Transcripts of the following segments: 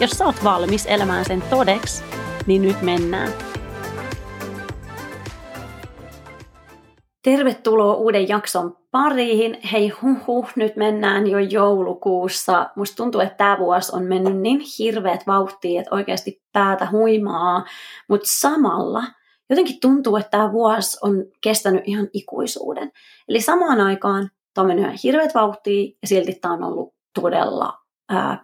Jos sä oot valmis elämään sen todeksi, niin nyt mennään. Tervetuloa uuden jakson pariin. Hei huhu, nyt mennään jo joulukuussa. Musta tuntuu, että tämä vuosi on mennyt niin hirveät vauhtia, että oikeasti päätä huimaa. Mutta samalla jotenkin tuntuu, että tämä vuosi on kestänyt ihan ikuisuuden. Eli samaan aikaan tämä on mennyt ihan hirveät vauhtia ja silti tämä on ollut todella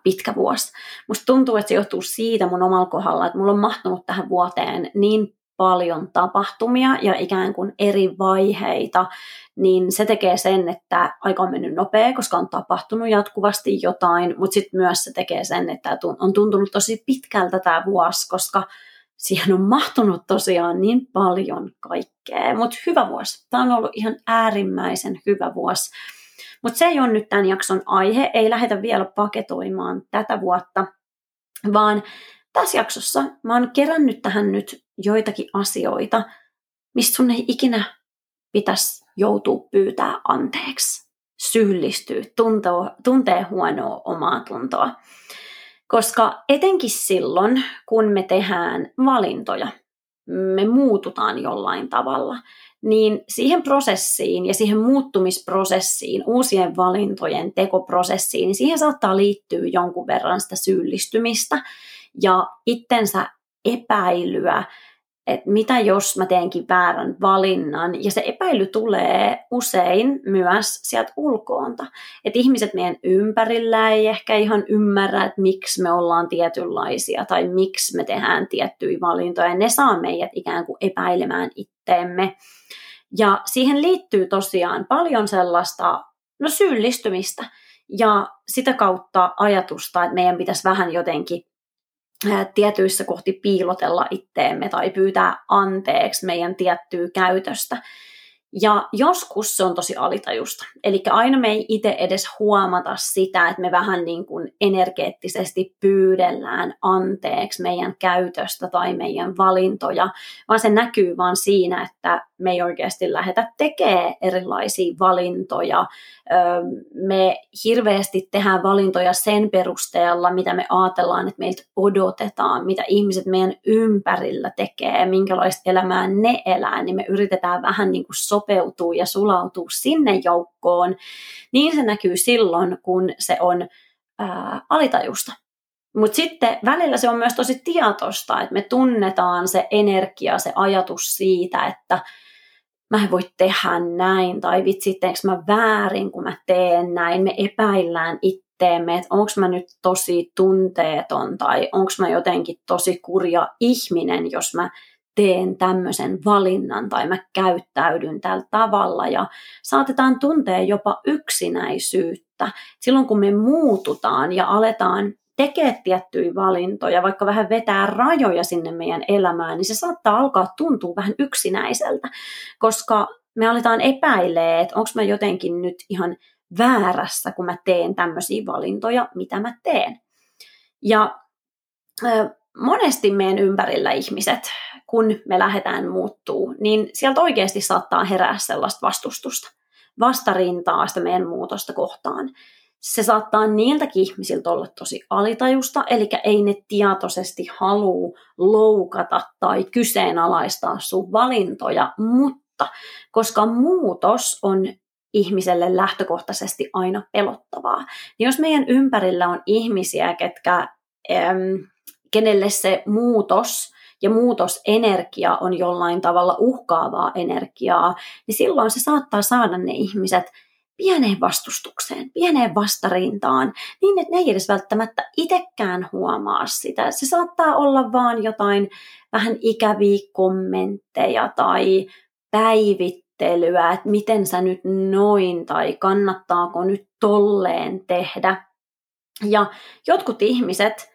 pitkä vuosi. Musta tuntuu, että se johtuu siitä mun omalla kohdalla, että mulla on mahtunut tähän vuoteen niin paljon tapahtumia ja ikään kuin eri vaiheita, niin se tekee sen, että aika on mennyt nopea, koska on tapahtunut jatkuvasti jotain, mutta sitten myös se tekee sen, että on tuntunut tosi pitkältä tämä vuosi, koska siihen on mahtunut tosiaan niin paljon kaikkea. Mutta hyvä vuosi. Tämä on ollut ihan äärimmäisen hyvä vuosi. Mutta se ei ole nyt tämän jakson aihe, ei lähdetä vielä paketoimaan tätä vuotta, vaan tässä jaksossa mä oon kerännyt tähän nyt joitakin asioita, mistä sun ei ikinä pitäisi joutua pyytää anteeksi, syyllistyä, tuntea, tuntee huonoa omaa tuntoa. Koska etenkin silloin, kun me tehdään valintoja, me muututaan jollain tavalla, niin siihen prosessiin ja siihen muuttumisprosessiin, uusien valintojen tekoprosessiin, niin siihen saattaa liittyä jonkun verran sitä syyllistymistä ja itsensä epäilyä, että mitä jos mä teenkin väärän valinnan. Ja se epäily tulee usein myös sieltä ulkoonta. Että ihmiset meidän ympärillä ei ehkä ihan ymmärrä, että miksi me ollaan tietynlaisia tai miksi me tehdään tiettyjä valintoja. Ne saa meidät ikään kuin epäilemään itteemme. Ja siihen liittyy tosiaan paljon sellaista no, syyllistymistä ja sitä kautta ajatusta, että meidän pitäisi vähän jotenkin tietyissä kohti piilotella itteemme tai pyytää anteeksi meidän tiettyä käytöstä. Ja joskus se on tosi alitajusta. Eli aina me ei itse edes huomata sitä, että me vähän niin kuin energeettisesti pyydellään anteeksi meidän käytöstä tai meidän valintoja, vaan se näkyy vaan siinä, että me ei oikeasti lähdetä tekemään erilaisia valintoja. Me hirveästi tehdään valintoja sen perusteella, mitä me ajatellaan, että meiltä odotetaan, mitä ihmiset meidän ympärillä tekee, minkälaista elämää ne elää, niin me yritetään vähän niin kuin sopeutua ja sulautua sinne joukkoon. Niin se näkyy silloin, kun se on ää, alitajusta. Mutta sitten välillä se on myös tosi tietoista, että me tunnetaan se energia, se ajatus siitä, että mä en voi tehdä näin, tai vitsi, teenkö mä väärin, kun mä teen näin, me epäillään itteemme, että onko mä nyt tosi tunteeton, tai onko mä jotenkin tosi kurja ihminen, jos mä teen tämmöisen valinnan tai mä käyttäydyn tällä tavalla ja saatetaan tuntea jopa yksinäisyyttä. Silloin kun me muututaan ja aletaan tekee tiettyjä valintoja, vaikka vähän vetää rajoja sinne meidän elämään, niin se saattaa alkaa tuntua vähän yksinäiseltä, koska me aletaan epäilee, että onko mä jotenkin nyt ihan väärässä, kun mä teen tämmöisiä valintoja, mitä mä teen. Ja monesti meidän ympärillä ihmiset, kun me lähdetään muuttuu, niin sieltä oikeasti saattaa herää sellaista vastustusta, vastarintaa sitä meidän muutosta kohtaan. Se saattaa niiltäkin ihmisiltä olla tosi alitajusta, eli ei ne tietoisesti halua loukata tai kyseenalaistaa sun valintoja, mutta koska muutos on ihmiselle lähtökohtaisesti aina pelottavaa, niin jos meidän ympärillä on ihmisiä, ketkä, ähm, kenelle se muutos ja muutosenergia on jollain tavalla uhkaavaa energiaa, niin silloin se saattaa saada ne ihmiset pieneen vastustukseen, pieneen vastarintaan, niin että ne ei edes välttämättä itsekään huomaa sitä. Se saattaa olla vaan jotain vähän ikäviä kommentteja tai päivittelyä, että miten sä nyt noin tai kannattaako nyt tolleen tehdä. Ja jotkut ihmiset,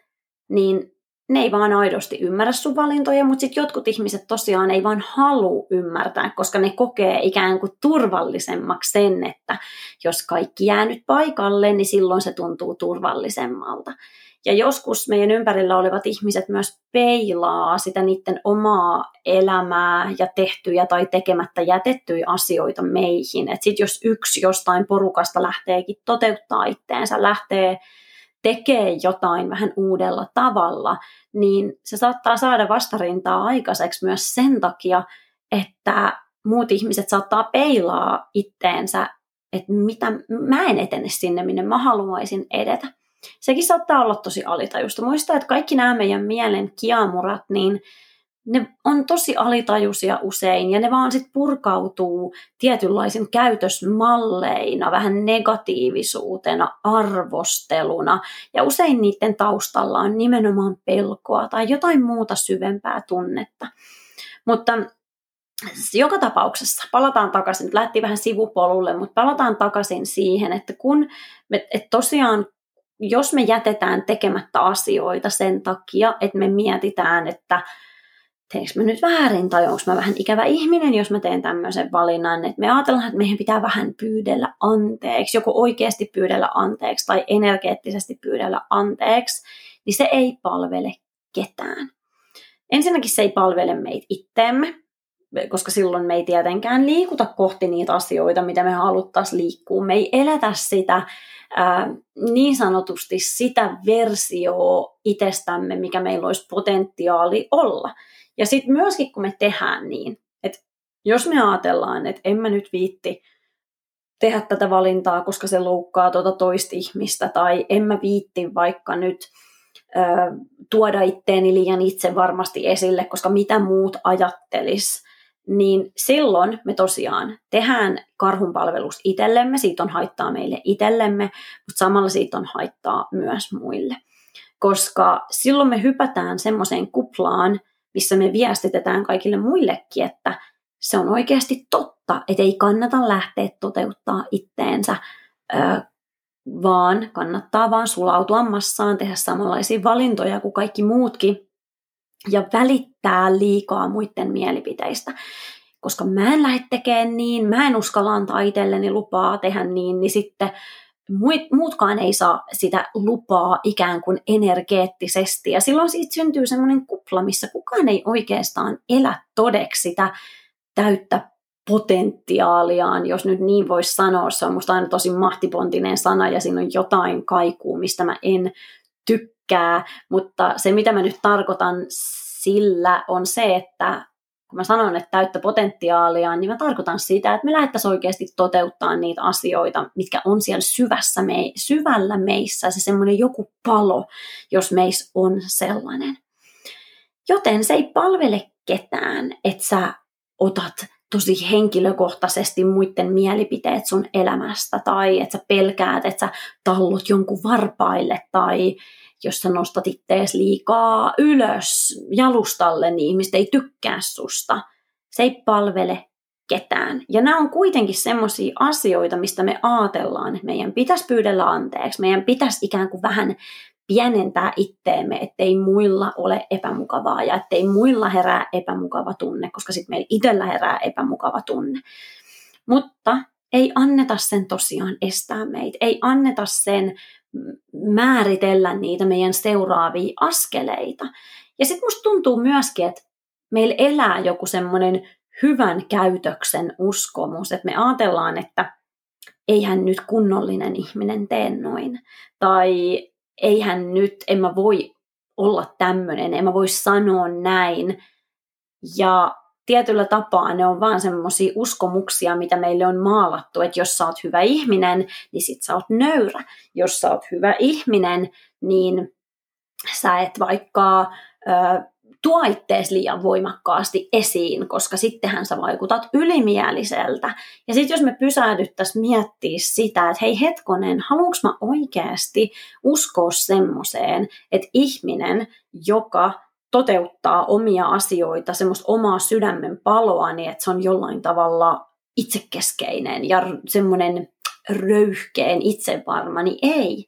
niin ne ei vaan aidosti ymmärrä sun valintoja, mutta sitten jotkut ihmiset tosiaan ei vaan halua ymmärtää, koska ne kokee ikään kuin turvallisemmaksi sen, että jos kaikki jää nyt paikalle, niin silloin se tuntuu turvallisemmalta. Ja joskus meidän ympärillä olevat ihmiset myös peilaa sitä niiden omaa elämää ja tehtyjä tai tekemättä jätettyjä asioita meihin. Että sitten jos yksi jostain porukasta lähteekin toteuttaa itteensä, lähtee tekee jotain vähän uudella tavalla, niin se saattaa saada vastarintaa aikaiseksi myös sen takia, että muut ihmiset saattaa peilaa itteensä, että mitä, mä en etene sinne, minne mä haluaisin edetä. Sekin saattaa olla tosi alitajusta. Muista, että kaikki nämä meidän mielen kiamurat, niin ne on tosi alitajuisia usein ja ne vaan sit purkautuu tietynlaisen käytösmalleina, vähän negatiivisuutena, arvosteluna ja usein niiden taustalla on nimenomaan pelkoa tai jotain muuta syvempää tunnetta. Mutta joka tapauksessa palataan takaisin, nyt lähti vähän sivupolulle, mutta palataan takaisin siihen, että kun me et tosiaan jos me jätetään tekemättä asioita sen takia, että me mietitään, että teinkö mä nyt väärin tai onko mä vähän ikävä ihminen, jos mä teen tämmöisen valinnan, että me ajatellaan, että meidän pitää vähän pyydellä anteeksi, joko oikeasti pyydellä anteeksi tai energeettisesti pyydellä anteeksi, niin se ei palvele ketään. Ensinnäkin se ei palvele meitä itteemme, koska silloin me ei tietenkään liikuta kohti niitä asioita, mitä me haluttaisiin liikkua. Me ei eletä sitä ää, niin sanotusti sitä versioa itsestämme, mikä meillä olisi potentiaali olla. Ja sitten myöskin, kun me tehdään niin, että jos me ajatellaan, että en mä nyt viitti tehdä tätä valintaa, koska se loukkaa tuota toista ihmistä, tai en mä viitti vaikka nyt ö, tuoda itteeni liian itse varmasti esille, koska mitä muut ajattelis, niin silloin me tosiaan tehdään karhunpalvelus itsellemme, siitä on haittaa meille itsellemme, mutta samalla siitä on haittaa myös muille. Koska silloin me hypätään semmoiseen kuplaan, missä me viestitetään kaikille muillekin, että se on oikeasti totta, että ei kannata lähteä toteuttaa itteensä, vaan kannattaa vaan sulautua massaan, tehdä samanlaisia valintoja kuin kaikki muutkin, ja välittää liikaa muiden mielipiteistä. Koska mä en lähde tekemään niin, mä en uskalla antaa itselleni lupaa tehdä niin, niin sitten muutkaan ei saa sitä lupaa ikään kuin energeettisesti. Ja silloin siitä syntyy semmoinen kupla, missä kukaan ei oikeastaan elä todeksi sitä täyttä potentiaaliaan, jos nyt niin voisi sanoa. Se on musta aina tosi mahtipontinen sana ja siinä on jotain kaikuu, mistä mä en tykkää. Mutta se, mitä mä nyt tarkoitan sillä, on se, että kun mä sanon, että täyttä potentiaalia, niin mä tarkoitan sitä, että me lähdettäisiin oikeasti toteuttaa niitä asioita, mitkä on siellä syvässä me, syvällä meissä, se semmoinen joku palo, jos meissä on sellainen. Joten se ei palvele ketään, että sä otat tosi henkilökohtaisesti muiden mielipiteet sun elämästä, tai että sä pelkäät, että sä tallut jonkun varpaille, tai jos sä nostat ittees liikaa ylös jalustalle, niin ihmiset ei tykkää susta. Se ei palvele ketään. Ja nämä on kuitenkin semmoisia asioita, mistä me ajatellaan, että meidän pitäisi pyydellä anteeksi, meidän pitäisi ikään kuin vähän pienentää itteemme, ettei muilla ole epämukavaa ja ettei muilla herää epämukava tunne, koska sitten meillä itsellä herää epämukava tunne. Mutta ei anneta sen tosiaan estää meitä, ei anneta sen määritellä niitä meidän seuraavia askeleita. Ja sitten musta tuntuu myöskin, että meillä elää joku semmoinen hyvän käytöksen uskomus, että me ajatellaan, että eihän nyt kunnollinen ihminen tee noin. Tai eihän nyt, en mä voi olla tämmöinen, en mä voi sanoa näin. Ja tietyllä tapaa ne on vaan semmoisia uskomuksia, mitä meille on maalattu, että jos sä oot hyvä ihminen, niin sit sä oot nöyrä. Jos sä oot hyvä ihminen, niin sä et vaikka ö, tuo ittees liian voimakkaasti esiin, koska sittenhän sä vaikutat ylimieliseltä. Ja sitten jos me pysähdyttäisiin miettiä sitä, että hei hetkonen, haluanko mä oikeasti uskoa semmoiseen, että ihminen, joka toteuttaa omia asioita, semmoista omaa sydämen paloa, niin että se on jollain tavalla itsekeskeinen ja semmoinen röyhkeen itsevarma, niin ei.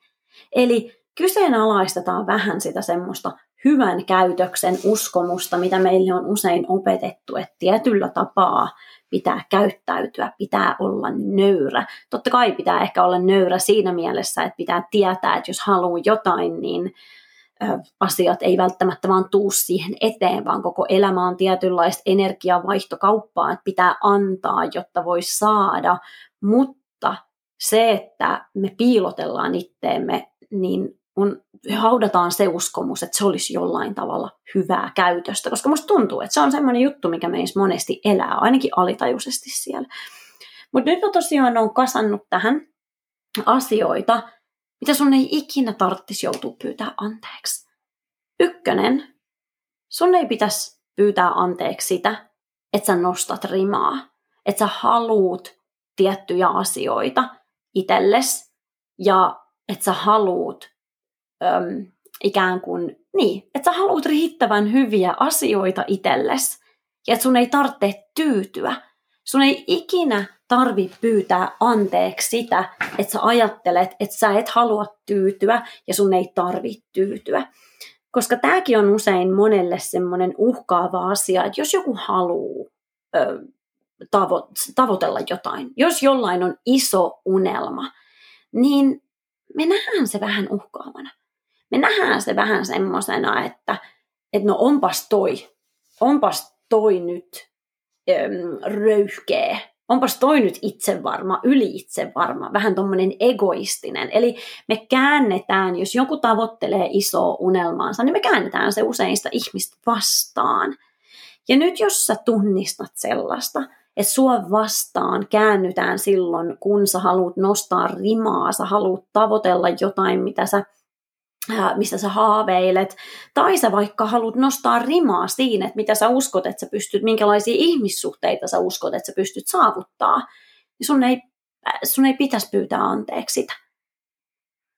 Eli kyseenalaistetaan vähän sitä semmoista hyvän käytöksen uskomusta, mitä meille on usein opetettu, että tietyllä tapaa pitää käyttäytyä, pitää olla nöyrä. Totta kai pitää ehkä olla nöyrä siinä mielessä, että pitää tietää, että jos haluaa jotain, niin asiat ei välttämättä vaan tuu siihen eteen, vaan koko elämä on tietynlaista energiavaihtokauppaa, että pitää antaa, jotta voi saada, mutta se, että me piilotellaan itteemme, niin on, haudataan se uskomus, että se olisi jollain tavalla hyvää käytöstä, koska musta tuntuu, että se on semmoinen juttu, mikä meissä monesti elää, ainakin alitajuisesti siellä. Mutta nyt mä tosiaan on kasannut tähän asioita, mitä sun ei ikinä tarvitsisi joutua pyytää anteeksi. Ykkönen, sun ei pitäisi pyytää anteeksi sitä, että sä nostat rimaa, että sä haluut tiettyjä asioita itsellesi ja että sä haluut äm, ikään kuin, niin, että sä haluat riittävän hyviä asioita itsellesi ja että sun ei tarvitse tyytyä. Sun ei ikinä tarvi pyytää anteeksi sitä, että sä ajattelet, että sä et halua tyytyä ja sun ei tarvi tyytyä. Koska tämäkin on usein monelle semmoinen uhkaava asia, että jos joku haluaa ö, tavo- tavoitella jotain, jos jollain on iso unelma, niin me nähdään se vähän uhkaavana me nähdään se vähän semmoisena, että, että no onpas toi, onpas toi nyt röyhkeä, onpas toi nyt itsevarma, yli itsevarma, vähän tuommoinen egoistinen. Eli me käännetään, jos joku tavoittelee isoa unelmaansa, niin me käännetään se usein sitä ihmistä vastaan. Ja nyt jos sä tunnistat sellaista, että sua vastaan käännytään silloin, kun sä haluat nostaa rimaa, sä haluat tavoitella jotain, mitä sä mistä sä haaveilet, tai sä vaikka haluat nostaa rimaa siinä, että mitä sä uskot, että sä pystyt, minkälaisia ihmissuhteita sä uskot, että sä pystyt saavuttaa, niin sun ei, sun ei pitäisi pyytää anteeksi sitä.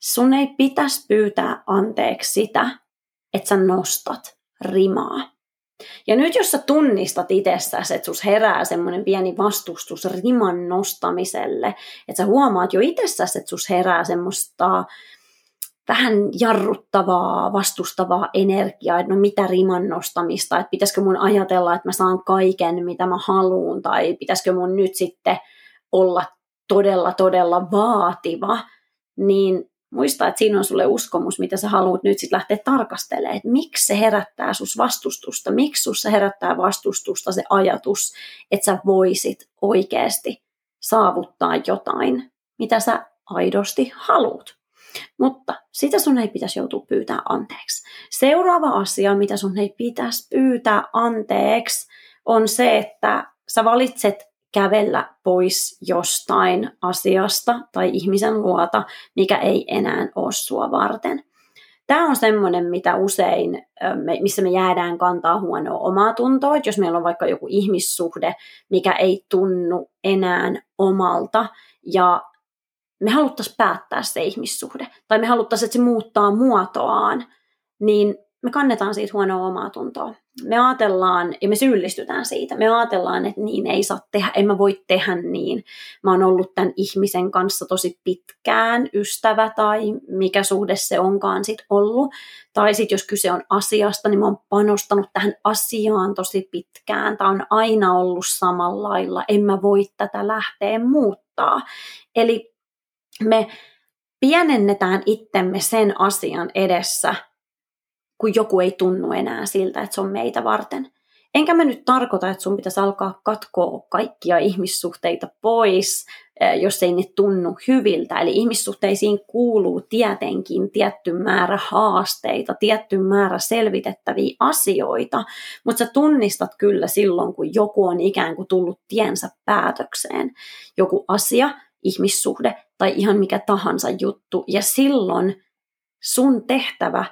Sun ei pitäisi pyytää anteeksi sitä, että sä nostat rimaa. Ja nyt jos sä tunnistat itsessäsi, että sus herää semmoinen pieni vastustus riman nostamiselle, että sä huomaat jo itsessäsi, että sus herää semmoista vähän jarruttavaa, vastustavaa energiaa, että no mitä riman nostamista, että pitäisikö mun ajatella, että mä saan kaiken, mitä mä haluan, tai pitäisikö mun nyt sitten olla todella, todella vaativa, niin muista, että siinä on sulle uskomus, mitä sä haluat nyt sitten lähteä tarkastelemaan, että miksi se herättää sus vastustusta, miksi sussa herättää vastustusta se ajatus, että sä voisit oikeasti saavuttaa jotain, mitä sä aidosti haluat. Mutta sitä sun ei pitäisi joutua pyytää anteeksi. Seuraava asia, mitä sun ei pitäisi pyytää anteeksi, on se, että sä valitset kävellä pois jostain asiasta tai ihmisen luota, mikä ei enää ole sua varten. Tämä on semmoinen, mitä usein, missä me jäädään kantaa huonoa omaa tuntoa, että jos meillä on vaikka joku ihmissuhde, mikä ei tunnu enää omalta, ja me haluttaisiin päättää se ihmissuhde, tai me haluttaisiin, että se muuttaa muotoaan, niin me kannetaan siitä huonoa omaa tuntoa. Me ajatellaan, ja me syyllistytään siitä, me ajatellaan, että niin ei saa tehdä, en mä voi tehdä niin. Mä oon ollut tämän ihmisen kanssa tosi pitkään, ystävä tai mikä suhde se onkaan sit ollut. Tai sitten jos kyse on asiasta, niin mä oon panostanut tähän asiaan tosi pitkään. Tämä on aina ollut samalla lailla, en mä voi tätä lähteä muuttaa. Eli me pienennetään itsemme sen asian edessä, kun joku ei tunnu enää siltä, että se on meitä varten. Enkä mä nyt tarkoita, että sun pitäisi alkaa katkoa kaikkia ihmissuhteita pois, eh, jos ei ne tunnu hyviltä. Eli ihmissuhteisiin kuuluu tietenkin tietty määrä haasteita, tietty määrä selvitettäviä asioita, mutta sä tunnistat kyllä silloin, kun joku on ikään kuin tullut tiensä päätökseen. Joku asia, ihmissuhde tai ihan mikä tahansa juttu. Ja silloin sun tehtävä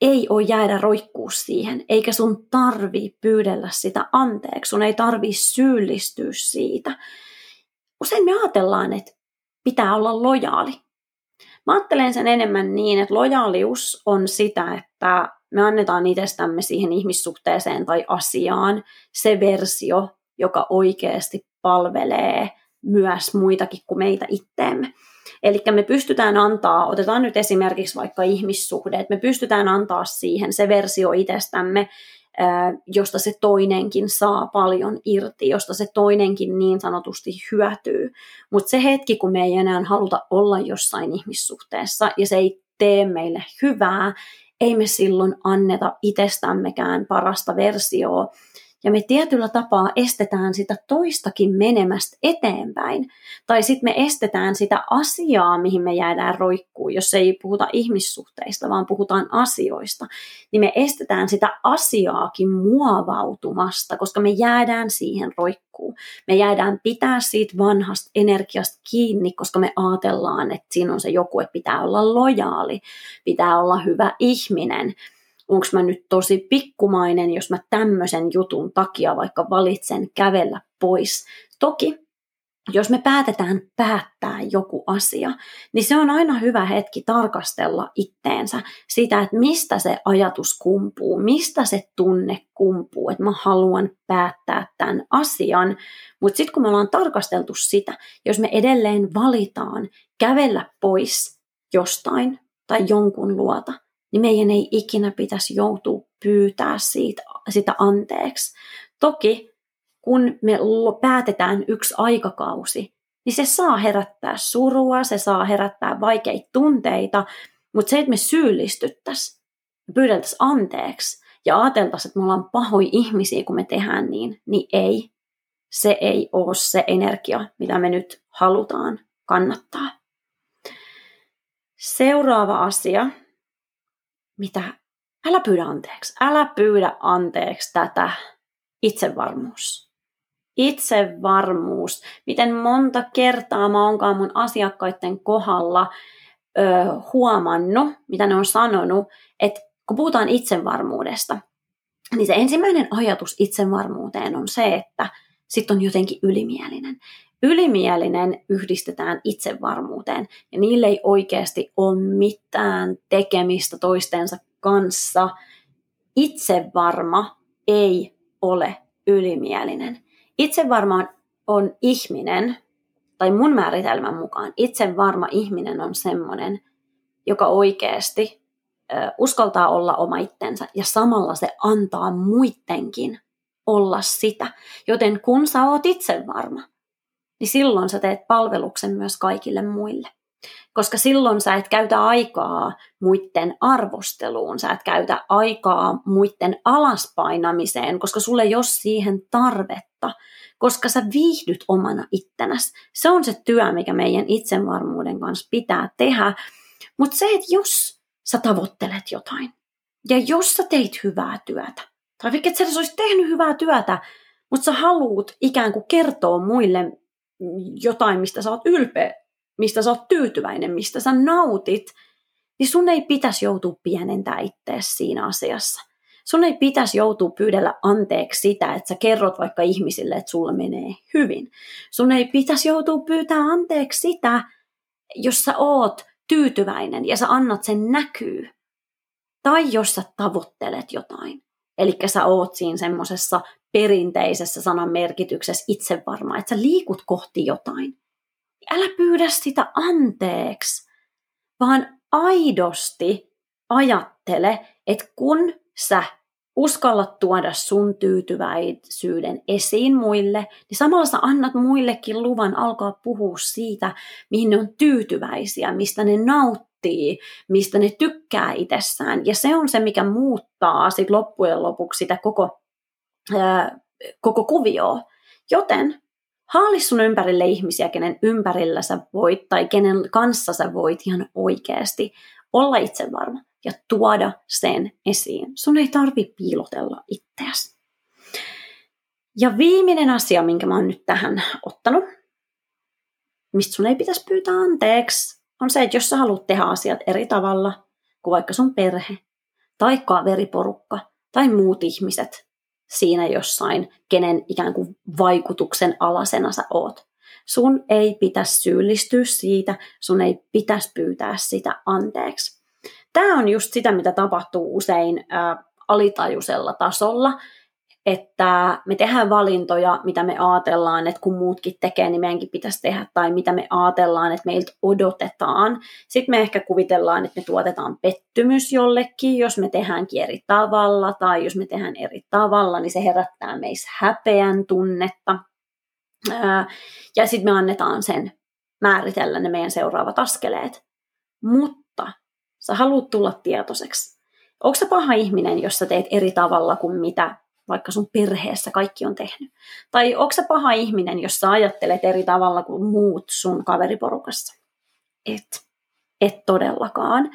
ei ole jäädä roikkuu siihen, eikä sun tarvi pyydellä sitä anteeksi, sun ei tarvi syyllistyä siitä. Usein me ajatellaan, että pitää olla lojaali. Mä ajattelen sen enemmän niin, että lojaalius on sitä, että me annetaan itsestämme siihen ihmissuhteeseen tai asiaan se versio, joka oikeasti palvelee myös muitakin kuin meitä itteemme. Eli me pystytään antaa, otetaan nyt esimerkiksi vaikka ihmissuhde, että me pystytään antaa siihen se versio itsestämme, josta se toinenkin saa paljon irti, josta se toinenkin niin sanotusti hyötyy. Mutta se hetki, kun me ei enää haluta olla jossain ihmissuhteessa ja se ei tee meille hyvää, ei me silloin anneta itsestämmekään parasta versioa, ja me tietyllä tapaa estetään sitä toistakin menemästä eteenpäin. Tai sitten me estetään sitä asiaa, mihin me jäädään roikkuun, jos ei puhuta ihmissuhteista, vaan puhutaan asioista. Niin me estetään sitä asiaakin muovautumasta, koska me jäädään siihen roikkuun. Me jäädään pitää siitä vanhasta energiasta kiinni, koska me ajatellaan, että siinä on se joku, että pitää olla lojaali, pitää olla hyvä ihminen, onko mä nyt tosi pikkumainen, jos mä tämmöisen jutun takia vaikka valitsen kävellä pois. Toki jos me päätetään päättää joku asia, niin se on aina hyvä hetki tarkastella itteensä sitä, että mistä se ajatus kumpuu, mistä se tunne kumpuu, että mä haluan päättää tämän asian. Mutta sitten kun me ollaan tarkasteltu sitä, jos me edelleen valitaan kävellä pois jostain tai jonkun luota, niin meidän ei ikinä pitäisi joutua pyytää siitä, sitä anteeksi. Toki kun me päätetään yksi aikakausi, niin se saa herättää surua, se saa herättää vaikeita tunteita, mutta se, että me syyllistyttäisiin, pyydeltäisiin anteeksi ja ajateltaisiin, että me ollaan pahoja ihmisiä, kun me tehdään niin, niin ei. Se ei ole se energia, mitä me nyt halutaan kannattaa. Seuraava asia, mitä, älä pyydä anteeksi, älä pyydä anteeksi tätä itsevarmuus. Itsevarmuus. Miten monta kertaa mä oonkaan mun asiakkaiden kohdalla ö, huomannut, mitä ne on sanonut, että kun puhutaan itsevarmuudesta, niin se ensimmäinen ajatus itsevarmuuteen on se, että sitten on jotenkin ylimielinen. Ylimielinen yhdistetään itsevarmuuteen ja niille ei oikeasti ole mitään tekemistä toistensa kanssa. Itsevarma ei ole ylimielinen. Itsevarma on, ihminen, tai mun määritelmän mukaan itsevarma ihminen on semmoinen, joka oikeasti uskaltaa olla oma itsensä ja samalla se antaa muidenkin olla sitä. Joten kun sä oot itsevarma, niin silloin sä teet palveluksen myös kaikille muille. Koska silloin sä et käytä aikaa muiden arvosteluun, sä et käytä aikaa muiden alaspainamiseen, koska sulle ei ole siihen tarvetta, koska sä viihdyt omana ittenäs. Se on se työ, mikä meidän itsevarmuuden kanssa pitää tehdä. Mutta se, että jos sä tavoittelet jotain, ja jos sä teit hyvää työtä, tai vaikka et sä olisi tehnyt hyvää työtä, mutta sä haluut ikään kuin kertoa muille jotain, mistä sä oot ylpeä, mistä sä oot tyytyväinen, mistä sä nautit, niin sun ei pitäisi joutua pienentää itseäsi siinä asiassa. Sun ei pitäisi joutua pyydellä anteeksi sitä, että sä kerrot vaikka ihmisille, että sulla menee hyvin. Sun ei pitäisi joutua pyytää anteeksi sitä, jos sä oot tyytyväinen ja sä annat sen näkyy. Tai jos sä tavoittelet jotain. Eli sä oot siinä semmoisessa perinteisessä sanan merkityksessä itsevarma, että sä liikut kohti jotain. Älä pyydä sitä anteeksi, vaan aidosti ajattele, että kun sä uskallat tuoda sun tyytyväisyyden esiin muille, niin samalla sä annat muillekin luvan alkaa puhua siitä, mihin ne on tyytyväisiä, mistä ne nauttii, mistä ne tykkää itsessään. Ja se on se, mikä muuttaa sit loppujen lopuksi sitä koko, koko kuvioa. Joten haali sun ympärille ihmisiä, kenen ympärillä sä voit tai kenen kanssa sä voit ihan oikeasti olla itsevarma ja tuoda sen esiin. Sun ei tarvi piilotella itseäsi. Ja viimeinen asia, minkä mä oon nyt tähän ottanut, mistä sun ei pitäisi pyytää anteeksi, on se, että jos sä haluat tehdä asiat eri tavalla kuin vaikka sun perhe, tai kaveriporukka, tai muut ihmiset siinä jossain, kenen ikään kuin vaikutuksen alasena sä oot. Sun ei pitäisi syyllistyä siitä, sun ei pitäisi pyytää sitä anteeksi tämä on just sitä, mitä tapahtuu usein ää, alitajuisella tasolla. Että me tehdään valintoja, mitä me ajatellaan, että kun muutkin tekee, niin meidänkin pitäisi tehdä, tai mitä me ajatellaan, että meiltä odotetaan. Sitten me ehkä kuvitellaan, että me tuotetaan pettymys jollekin, jos me tehdäänkin eri tavalla, tai jos me tehdään eri tavalla, niin se herättää meissä häpeän tunnetta. Ja sitten me annetaan sen määritellä ne meidän seuraavat askeleet. Mutta sä haluat tulla tietoiseksi. Onko sä paha ihminen, jos sä teet eri tavalla kuin mitä vaikka sun perheessä kaikki on tehnyt? Tai onko sä paha ihminen, jos sä ajattelet eri tavalla kuin muut sun kaveriporukassa? Et. Et todellakaan.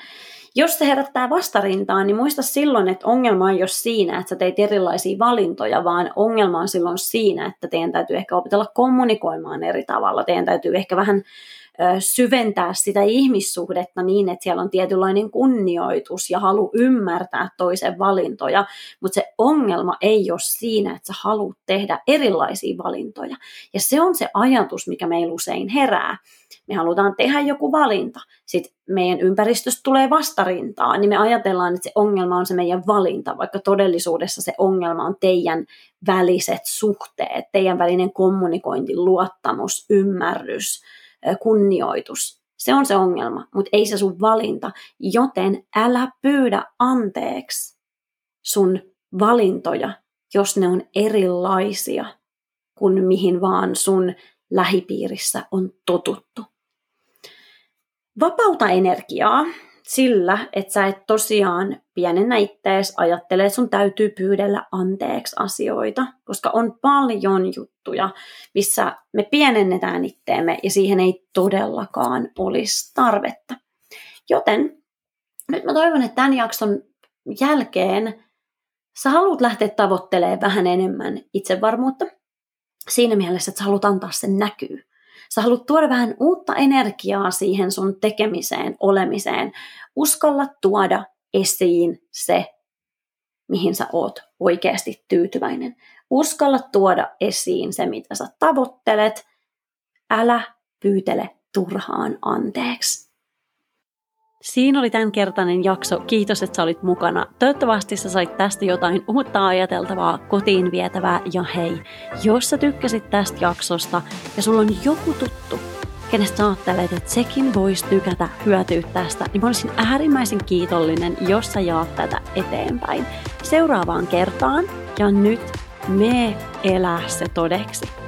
Jos se herättää vastarintaa, niin muista silloin, että ongelma ei ole siinä, että sä teit erilaisia valintoja, vaan ongelma on silloin siinä, että teidän täytyy ehkä opetella kommunikoimaan eri tavalla. Teidän täytyy ehkä vähän syventää sitä ihmissuhdetta niin, että siellä on tietynlainen kunnioitus ja halu ymmärtää toisen valintoja, mutta se ongelma ei ole siinä, että sä haluat tehdä erilaisia valintoja. Ja se on se ajatus, mikä meillä usein herää. Me halutaan tehdä joku valinta, sitten meidän ympäristöstä tulee vastarintaa, niin me ajatellaan, että se ongelma on se meidän valinta, vaikka todellisuudessa se ongelma on teidän väliset suhteet, teidän välinen kommunikointi, luottamus, ymmärrys, kunnioitus. Se on se ongelma, mutta ei se sun valinta. Joten älä pyydä anteeksi sun valintoja, jos ne on erilaisia kuin mihin vaan sun lähipiirissä on totuttu. Vapauta energiaa sillä, että sä et tosiaan pienennä ittees, ajattele, että sun täytyy pyydellä anteeksi asioita, koska on paljon juttuja, missä me pienennetään itteemme ja siihen ei todellakaan olisi tarvetta. Joten nyt mä toivon, että tämän jakson jälkeen sä haluat lähteä tavoittelemaan vähän enemmän itsevarmuutta siinä mielessä, että sä haluat antaa sen näkyy. Sä haluat tuoda vähän uutta energiaa siihen sun tekemiseen, olemiseen. Uskalla tuoda esiin se, mihin sä oot oikeasti tyytyväinen. Uskalla tuoda esiin se, mitä sä tavoittelet. Älä pyytele turhaan anteeksi. Siinä oli tämänkertainen jakso. Kiitos, että sä olit mukana. Toivottavasti sä sait tästä jotain uutta ajateltavaa, kotiin vietävää. Ja hei, jos sä tykkäsit tästä jaksosta ja sulla on joku tuttu, kenestä ajattelet, että sekin voisi tykätä hyötyä tästä, niin mä olisin äärimmäisen kiitollinen, jos sä jaat tätä eteenpäin. Seuraavaan kertaan ja nyt me elää se todeksi.